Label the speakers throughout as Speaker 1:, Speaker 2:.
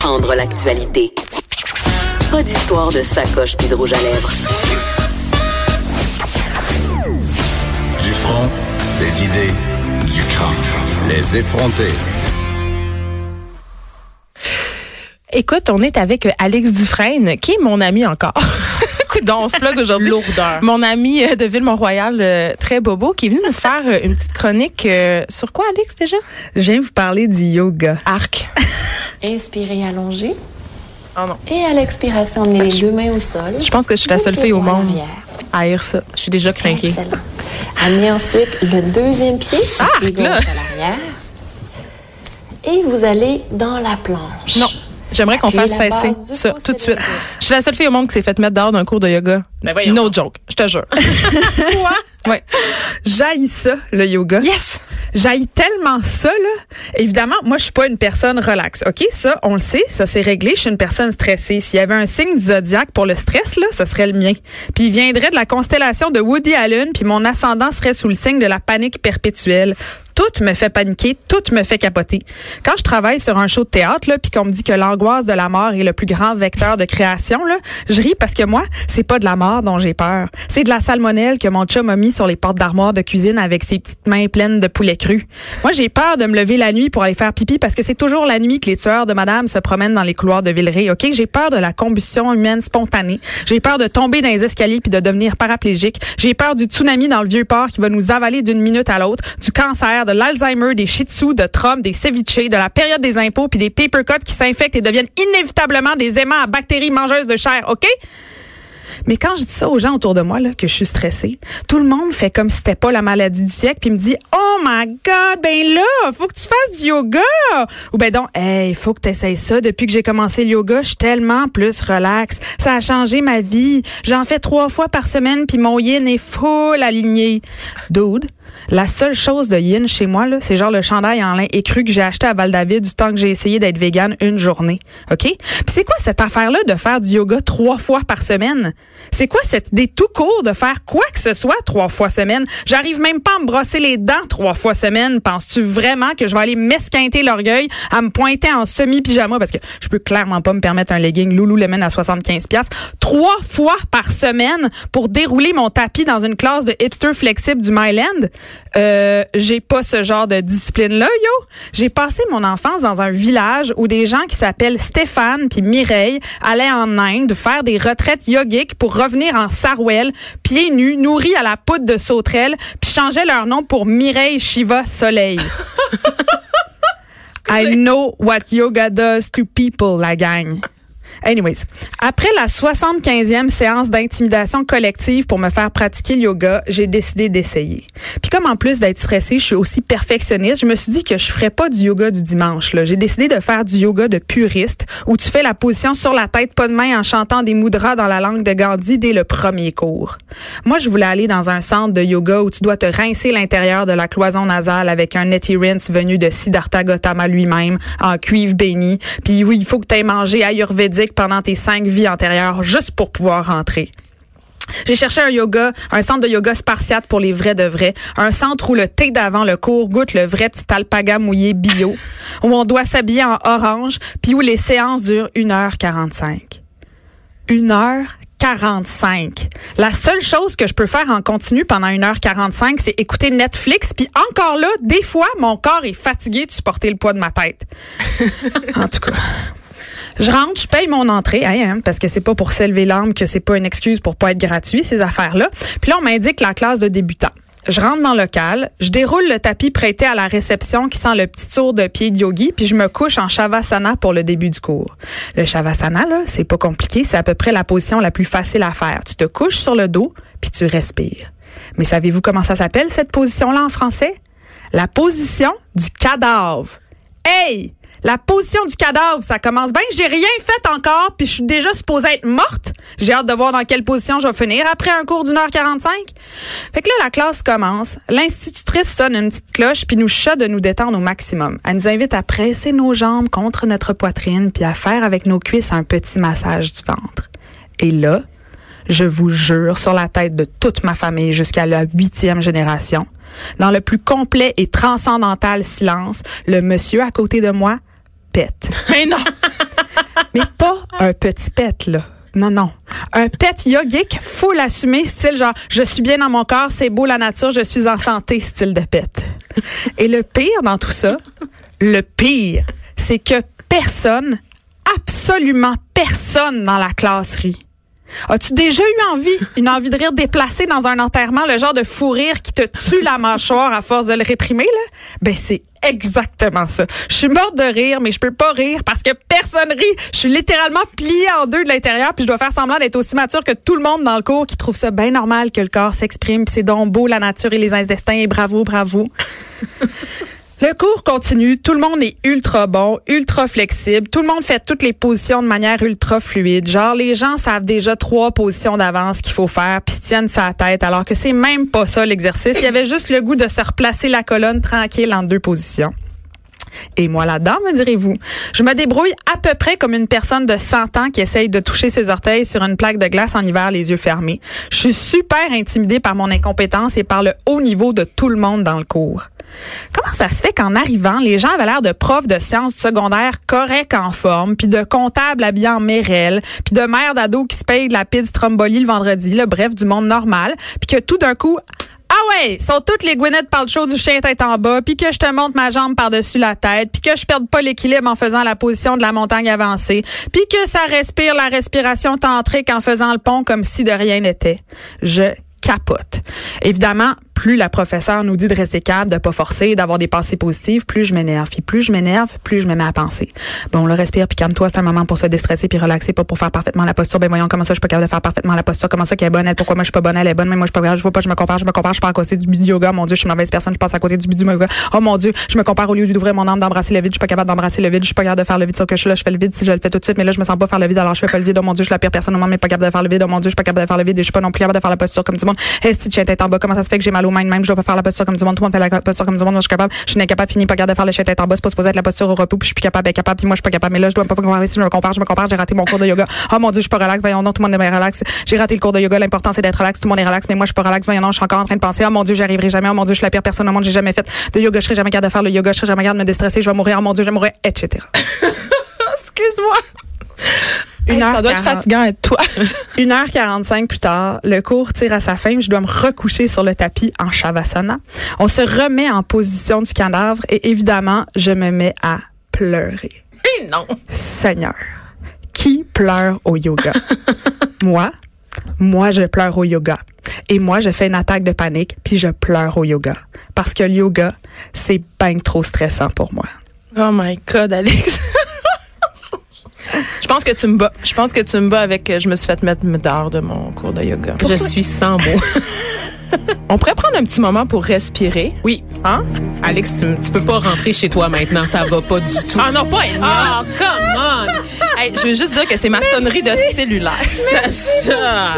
Speaker 1: Prendre l'actualité. Pas d'histoire de sacoche puis de rouge à lèvres.
Speaker 2: Du front, des idées, du crâne. Les effronter.
Speaker 3: Écoute, on est avec Alex Dufresne, qui est mon ami encore. Coudon, on se plug aujourd'hui.
Speaker 4: Lourdeur.
Speaker 3: Mon ami euh, de Ville-Mont-Royal, euh, très bobo, qui est venu nous faire euh, une petite chronique euh, sur quoi, Alex, déjà?
Speaker 5: Je viens vous parler du yoga.
Speaker 3: Arc.
Speaker 4: Inspirez, allongez.
Speaker 3: Oh non.
Speaker 4: Et à l'expiration, emmenez les deux mains au sol.
Speaker 3: Je pense que je suis la seule fille au monde à haïr ça. Je suis déjà craquée.
Speaker 4: Excellent. Amenez ensuite le deuxième pied,
Speaker 3: Ah,
Speaker 4: pied gauche
Speaker 3: là.
Speaker 4: à l'arrière. Et vous allez dans la planche.
Speaker 3: Non. J'aimerais qu'on fasse cesser ça tout de suite. Je suis la seule fille au monde qui s'est faite mettre dehors d'un cours de yoga.
Speaker 4: Ben.
Speaker 3: No joke, je te jure. Quoi? Ouais.
Speaker 5: J'haïs ça, le yoga.
Speaker 3: Yes!
Speaker 5: J'haïs tellement ça, là. Évidemment, moi, je suis pas une personne relaxe. OK? Ça, on le sait. Ça, c'est réglé. Je suis une personne stressée. S'il y avait un signe du zodiaque pour le stress, là, ce serait le mien. Puis il viendrait de la constellation de Woody Allen, puis mon ascendant serait sous le signe de la panique perpétuelle. Tout me fait paniquer, tout me fait capoter. Quand je travaille sur un show de théâtre, là, puis qu'on me dit que l'angoisse de la mort est le plus grand vecteur de création, là, je ris parce que moi, c'est pas de la mort dont j'ai peur. C'est de la salmonelle que mon chum a mis sur les portes d'armoire de cuisine avec ses petites mains pleines de poulet cru. Moi, j'ai peur de me lever la nuit pour aller faire pipi parce que c'est toujours la nuit que les tueurs de madame se promènent dans les couloirs de Villeray, OK? J'ai peur de la combustion humaine spontanée. J'ai peur de tomber dans les escaliers puis de devenir paraplégique. J'ai peur du tsunami dans le vieux port qui va nous avaler d'une minute à l'autre, du cancer, de l'Alzheimer, des shih tzus, de Trump, des ceviches, de la période des impôts puis des paper cuts qui s'infectent et deviennent inévitablement des aimants à bactéries mangeuses de chair, OK? Mais quand je dis ça aux gens autour de moi, là, que je suis stressée, tout le monde fait comme si c'était pas la maladie du siècle, puis me dit Oh my God, ben là, faut que tu fasses du yoga. Ou ben donc, hey, faut que tu essayes ça. Depuis que j'ai commencé le yoga, je suis tellement plus relax. Ça a changé ma vie. J'en fais trois fois par semaine, puis mon yin est full aligné. Dude. La seule chose de yin chez moi, c'est genre le chandail en lin écru que j'ai acheté à Val-David du temps que j'ai essayé d'être végane une journée. OK? Puis c'est quoi cette affaire-là de faire du yoga trois fois par semaine? C'est quoi cette idée tout court de faire quoi que ce soit trois fois semaine? J'arrive même pas à me brosser les dents trois fois semaine. Penses-tu vraiment que je vais aller m'esquinter l'orgueil à me pointer en semi-pyjama? Parce que je peux clairement pas me permettre un legging Lululemon à 75 pièces trois fois par semaine pour dérouler mon tapis dans une classe de hipster flexible du Myland? Euh, j'ai pas ce genre de discipline-là, yo. J'ai passé mon enfance dans un village où des gens qui s'appellent Stéphane puis Mireille allaient en Inde faire des retraites yogiques pour revenir en Sarwell, pieds nus, nourris à la poudre de sauterelle, puis changeaient leur nom pour Mireille Shiva Soleil. I know what yoga does to people, la gang. Anyways, après la 75e séance d'intimidation collective pour me faire pratiquer le yoga, j'ai décidé d'essayer. Puis comme en plus d'être stressée, je suis aussi perfectionniste, je me suis dit que je ferais pas du yoga du dimanche. là. J'ai décidé de faire du yoga de puriste où tu fais la position sur la tête, pas de main, en chantant des mudras dans la langue de Gandhi dès le premier cours. Moi, je voulais aller dans un centre de yoga où tu dois te rincer l'intérieur de la cloison nasale avec un neti rinse venu de Siddhartha Gautama lui-même en cuivre béni. Puis oui, il faut que tu aies mangé ayurvédique pendant tes cinq vies antérieures juste pour pouvoir rentrer. J'ai cherché un yoga, un centre de yoga spartiate pour les vrais de vrais, un centre où le thé d'avant le cours goûte le vrai petit alpaga mouillé bio, où on doit s'habiller en orange, puis où les séances durent 1h45. 1h45. La seule chose que je peux faire en continu pendant 1h45, c'est écouter Netflix, puis encore là, des fois, mon corps est fatigué de supporter le poids de ma tête. en tout cas. Je rentre, je paye mon entrée, hein, hein, parce que c'est pas pour s'élever l'âme que c'est pas une excuse pour pas être gratuit, ces affaires-là. Puis là, on m'indique la classe de débutants. Je rentre dans le local, je déroule le tapis prêté à la réception qui sent le petit tour de pied de yogi, puis je me couche en shavasana pour le début du cours. Le shavasana, là, c'est pas compliqué, c'est à peu près la position la plus facile à faire. Tu te couches sur le dos, puis tu respires. Mais savez-vous comment ça s'appelle, cette position-là en français? La position du cadavre. Hey! La position du cadavre, ça commence bien. J'ai rien fait encore, puis je suis déjà supposée être morte. J'ai hâte de voir dans quelle position je vais finir après un cours d'une heure 45. Fait que là, la classe commence. L'institutrice sonne une petite cloche, puis nous chuchote de nous détendre au maximum. Elle nous invite à presser nos jambes contre notre poitrine, puis à faire avec nos cuisses un petit massage du ventre. Et là, je vous jure, sur la tête de toute ma famille jusqu'à la huitième génération, dans le plus complet et transcendantal silence, le monsieur à côté de moi pète.
Speaker 3: Mais non!
Speaker 5: Mais pas un petit pet, là. Non, non. Un pet yogique, faut l'assumer, style genre, je suis bien dans mon corps, c'est beau la nature, je suis en santé, style de pet. Et le pire dans tout ça, le pire, c'est que personne, absolument personne dans la classe rit. As-tu déjà eu envie, une envie de rire déplacée dans un enterrement, le genre de fou rire qui te tue la mâchoire à force de le réprimer, là? Ben, c'est exactement ça. Je suis morte de rire, mais je peux pas rire parce que personne rit. Je suis littéralement pliée en deux de l'intérieur, puis je dois faire semblant d'être aussi mature que tout le monde dans le cours qui trouve ça bien normal que le corps s'exprime, puis c'est donc beau la nature et les intestins, et bravo, bravo. Le cours continue, tout le monde est ultra bon, ultra flexible, tout le monde fait toutes les positions de manière ultra fluide. Genre les gens savent déjà trois positions d'avance qu'il faut faire puis tiennent sa tête alors que c'est même pas ça l'exercice. Il y avait juste le goût de se replacer la colonne tranquille en deux positions. Et moi là-dedans, me direz-vous, je me débrouille à peu près comme une personne de 100 ans qui essaye de toucher ses orteils sur une plaque de glace en hiver les yeux fermés. Je suis super intimidée par mon incompétence et par le haut niveau de tout le monde dans le cours. Comment ça se fait qu'en arrivant, les gens avaient l'air de profs de sciences secondaires corrects en forme, puis de comptables habillés en mérelle, puis de mères d'ado qui se payent de la pizza Stromboli le vendredi, le bref, du monde normal, puis que tout d'un coup, ah ouais, sont toutes les Gwyneth Paltrow du chien tête en bas, puis que je te monte ma jambe par-dessus la tête, puis que je perde pas l'équilibre en faisant la position de la montagne avancée, puis que ça respire la respiration tantrique en faisant le pont comme si de rien n'était. Je capote. Évidemment, plus la professeure nous dit de rester calme, de pas forcer, d'avoir des pensées positives, plus je m'énerve. Puis plus je m'énerve, plus je me mets à penser. Bon, le respire, puis calme-toi, c'est un moment pour se déstresser puis relaxer, pas pour faire parfaitement la posture. Ben voyons comment ça je suis pas capable de faire parfaitement la posture, comment ça qu'elle est bonne, elle, pourquoi moi je suis pas bonne, elle est bonne, mais moi je suis pas je vois pas, je me compare, je me compare, je pars à côté du yoga, mon dieu, je suis une mauvaise personne, je passe à côté du du yoga. Oh mon dieu, je me compare au lieu d'ouvrir mon âme, d'embrasser le vide, je suis pas capable d'embrasser le vide, je suis pas capable de faire le vide sur que je suis là, je fais le vide si je le fais tout de suite, mais là je me sens pas faire le vide, alors je fais pas le vide. Oh mon dieu, je suis la pire personne au monde, mais pas capable de faire le vide. Oh mon dieu, je suis pas capable de faire le vide suis pas non plus capable de faire la posture comme du monde. Hey, si tu en bas, comment ça se fait que j'ai mal même, je dois pas faire la posture comme du monde, tout le monde fait la posture comme du monde, je suis capable, je suis incapable, fini, pas capable de faire le chien tête en bas, c'est pas supposé être la posture au repos, puis je suis plus capable, capable, puis moi je suis pas capable, mais là je dois pas comparer si je me compare, je me compare, j'ai raté mon cours de yoga. Oh mon dieu, je suis pas relax, voyons non, tout le monde est relax. J'ai raté le cours de yoga, l'important c'est d'être relax, tout le monde est relax, mais moi je suis pas relax, voyons non, je suis encore en train de penser, oh mon dieu, j'arriverai jamais, oh mon dieu, je suis la pire personne au monde, j'ai jamais fait de yoga, je serai jamais capable de faire le yoga, je serai jamais capable de me déstresser, je vais mourir, oh mon dieu, je vais mourir, etc.
Speaker 3: Excuse-moi.
Speaker 5: Une
Speaker 3: Hey,
Speaker 5: heure
Speaker 3: ça doit être
Speaker 5: quarante.
Speaker 3: fatigant être toi.
Speaker 5: Une heure 45 plus tard, le cours tire à sa fin. Je dois me recoucher sur le tapis en shavasana. On se remet en position du cadavre et évidemment, je me mets à pleurer.
Speaker 3: Non.
Speaker 5: Seigneur, qui pleure au yoga? moi, moi, je pleure au yoga. Et moi, je fais une attaque de panique, puis je pleure au yoga. Parce que le yoga, c'est bien trop stressant pour moi.
Speaker 3: Oh my God, Alex. Je pense que tu me bats. Je pense que tu me bats avec. euh, Je me suis fait mettre dehors de mon cours de yoga.
Speaker 6: Je suis sans mots.
Speaker 3: On pourrait prendre un petit moment pour respirer.
Speaker 6: Oui.
Speaker 3: Hein?
Speaker 6: Alex, tu, tu peux pas rentrer chez toi maintenant. Ça va pas du tout.
Speaker 3: Ah non, pas.
Speaker 6: Oh, come on!
Speaker 3: Hey, je veux juste dire que c'est ma sonnerie de cellulaire.
Speaker 6: Ça, ça.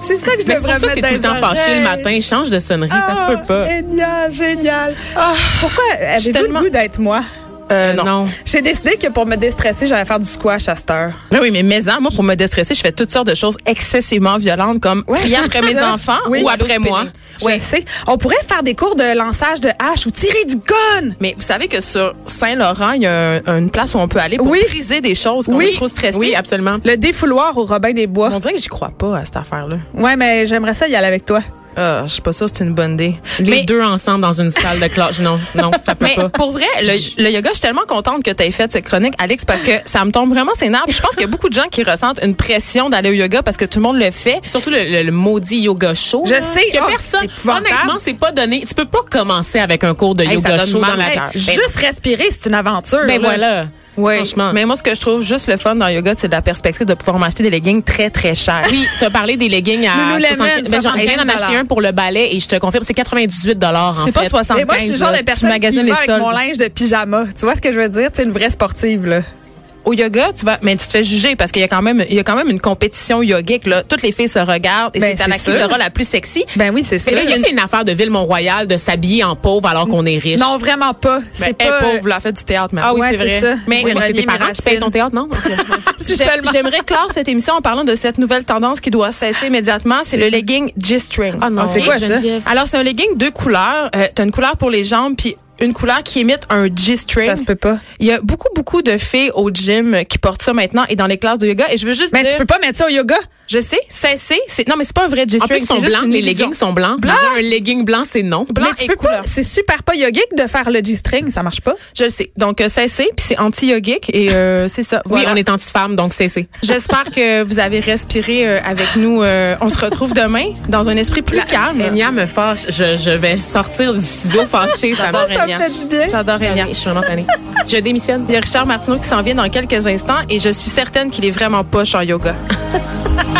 Speaker 5: C'est ça que je
Speaker 6: Mais c'est
Speaker 5: devrais
Speaker 6: pour ça que t'es
Speaker 5: mettre
Speaker 6: tout le temps fâché le matin. Change de sonnerie, ça se peut pas.
Speaker 5: Ah, Génial, génial.
Speaker 3: Ah,
Speaker 5: Pourquoi avez-vous
Speaker 3: tellement-
Speaker 5: le goût d'être moi?
Speaker 3: Euh, non.
Speaker 6: non.
Speaker 5: J'ai décidé que pour me déstresser, j'allais faire du squash à cette heure.
Speaker 3: Ben oui, mais maison, moi, pour me déstresser, je fais toutes sortes de choses excessivement violentes, comme
Speaker 5: Ouais,
Speaker 3: prier après mes
Speaker 5: ça.
Speaker 3: enfants
Speaker 5: Oui.
Speaker 3: ou
Speaker 6: après moi.
Speaker 3: Ouais.
Speaker 5: sais. On pourrait faire des cours de lançage de hache ou tirer du gun.
Speaker 3: Mais vous savez que sur Saint-Laurent, il y a un- une place où on peut aller pour
Speaker 5: Oui.
Speaker 3: briser des choses quand
Speaker 5: Oui.
Speaker 3: on est trop stressé.
Speaker 6: Oui, absolument.
Speaker 5: Le défouloir au Robin des Bois.
Speaker 3: On dirait que j'y crois pas à cette affaire-là.
Speaker 5: Ouais, mais j'aimerais ça y aller avec toi.
Speaker 3: Ah, je suis pas sûre que c'est une bonne idée.
Speaker 6: Les
Speaker 3: mais,
Speaker 6: deux ensemble dans une salle de classe. Non, non, ça peut
Speaker 3: mais
Speaker 6: pas.
Speaker 3: pour vrai, le, le yoga, je suis tellement contente que tu aies fait cette chronique, Alex, parce que ça me tombe vraiment ses nerfs. Je pense qu'il y a beaucoup de gens qui ressentent une pression d'aller au yoga parce que tout le monde le fait.
Speaker 6: Surtout le, le- le maudit yoga show.
Speaker 5: Je
Speaker 6: là,
Speaker 5: sais,
Speaker 6: Que
Speaker 5: oh,
Speaker 6: personne. Honnêtement, c'est pas donné. Tu peux pas commencer avec un cours de
Speaker 3: Hey,
Speaker 6: yoga
Speaker 3: mal
Speaker 6: dans la.
Speaker 3: cœur.
Speaker 5: Hey, juste respirer, c'est une aventure.
Speaker 6: Ben
Speaker 5: là.
Speaker 6: voilà.
Speaker 3: Oui,
Speaker 6: Franchement.
Speaker 3: mais moi, ce que je trouve juste le fun dans le yoga, c'est de la perspective de pouvoir m'acheter des leggings très, très chers.
Speaker 6: Oui, tu as parlé des leggings à
Speaker 5: Lululemon,
Speaker 6: 75 ben, j'en- Je viens d'en
Speaker 5: 75
Speaker 6: acheter un pour le ballet et je te confirme, c'est 98 en
Speaker 3: C'est pas
Speaker 6: fait.
Speaker 3: 75
Speaker 5: Mais moi, je suis le genre de personne
Speaker 3: tu
Speaker 5: qui va avec mon linge de pyjama. Tu vois ce que je veux dire? C'est une vraie sportive, là.
Speaker 3: Au yoga, tu vas, mais tu te fais juger parce qu'il y a quand même, il y a quand même une compétition yogique là. Toutes les filles se regardent et
Speaker 5: Ben,
Speaker 3: c'est la qui sera la plus sexy.
Speaker 5: Ben oui, c'est ça.
Speaker 6: Mais là, une affaire de Ville-Mont-Royal de s'habiller en pauvre alors qu'on est riche?
Speaker 5: Non, vraiment pas.
Speaker 3: Ben,
Speaker 5: C'est pas.
Speaker 3: pauvre, la fait du théâtre maintenant.
Speaker 6: Ah oui,
Speaker 5: Ouais,
Speaker 6: c'est vrai.
Speaker 5: ça.
Speaker 3: Mais-
Speaker 6: Oui, mais c'est tes parents qui payent ton théâtre, non?
Speaker 3: J'aimerais clore cette émission en parlant de cette nouvelle tendance qui doit cesser immédiatement. C'est le legging G-string.
Speaker 6: Ah non,
Speaker 5: c'est quoi ça?
Speaker 3: Alors, c'est un legging deux couleurs. Euh, T'as une couleur pour les jambes, puis une couleur qui imite un G-string.
Speaker 5: Ça se peut pas.
Speaker 3: Il y a beaucoup, beaucoup de filles au gym qui portent ça maintenant et dans les classes de yoga. Et je veux juste
Speaker 5: Mais
Speaker 3: dire,
Speaker 5: tu peux pas mettre ça au yoga?
Speaker 3: Je sais, cesser, c'est, non, mais c'est pas un vrai
Speaker 6: En
Speaker 3: G-string.
Speaker 6: plus, ils sont blancs. Les leggings sont blancs.
Speaker 3: Blanc.
Speaker 6: Déjà, un legging blanc, c'est non.
Speaker 3: Blanc
Speaker 5: mais tu
Speaker 3: et
Speaker 5: peux
Speaker 3: couleur.
Speaker 5: pas. C'est super pas yogique de faire le G-string. Ça marche pas.
Speaker 3: Je le sais. Donc, euh, cesser, puis c'est anti-yogique et euh, c'est ça.
Speaker 6: Oui,
Speaker 3: Voilà.
Speaker 6: on est anti-femme, donc c'est c'est.
Speaker 3: J'espère que vous avez respiré euh, avec nous. Euh, on se retrouve demain dans un esprit plus calme.
Speaker 6: Enya me fâche. Je, je vais sortir du studio fâché. Ça
Speaker 3: J'adore
Speaker 6: va.
Speaker 5: Ça me fait du bien.
Speaker 3: J'adore Enya.
Speaker 6: Je suis vraiment tannée. Je démissionne.
Speaker 3: Il y a Richard Martineau qui s'en vient dans quelques instants et je suis certaine qu'il est vraiment poche en yoga.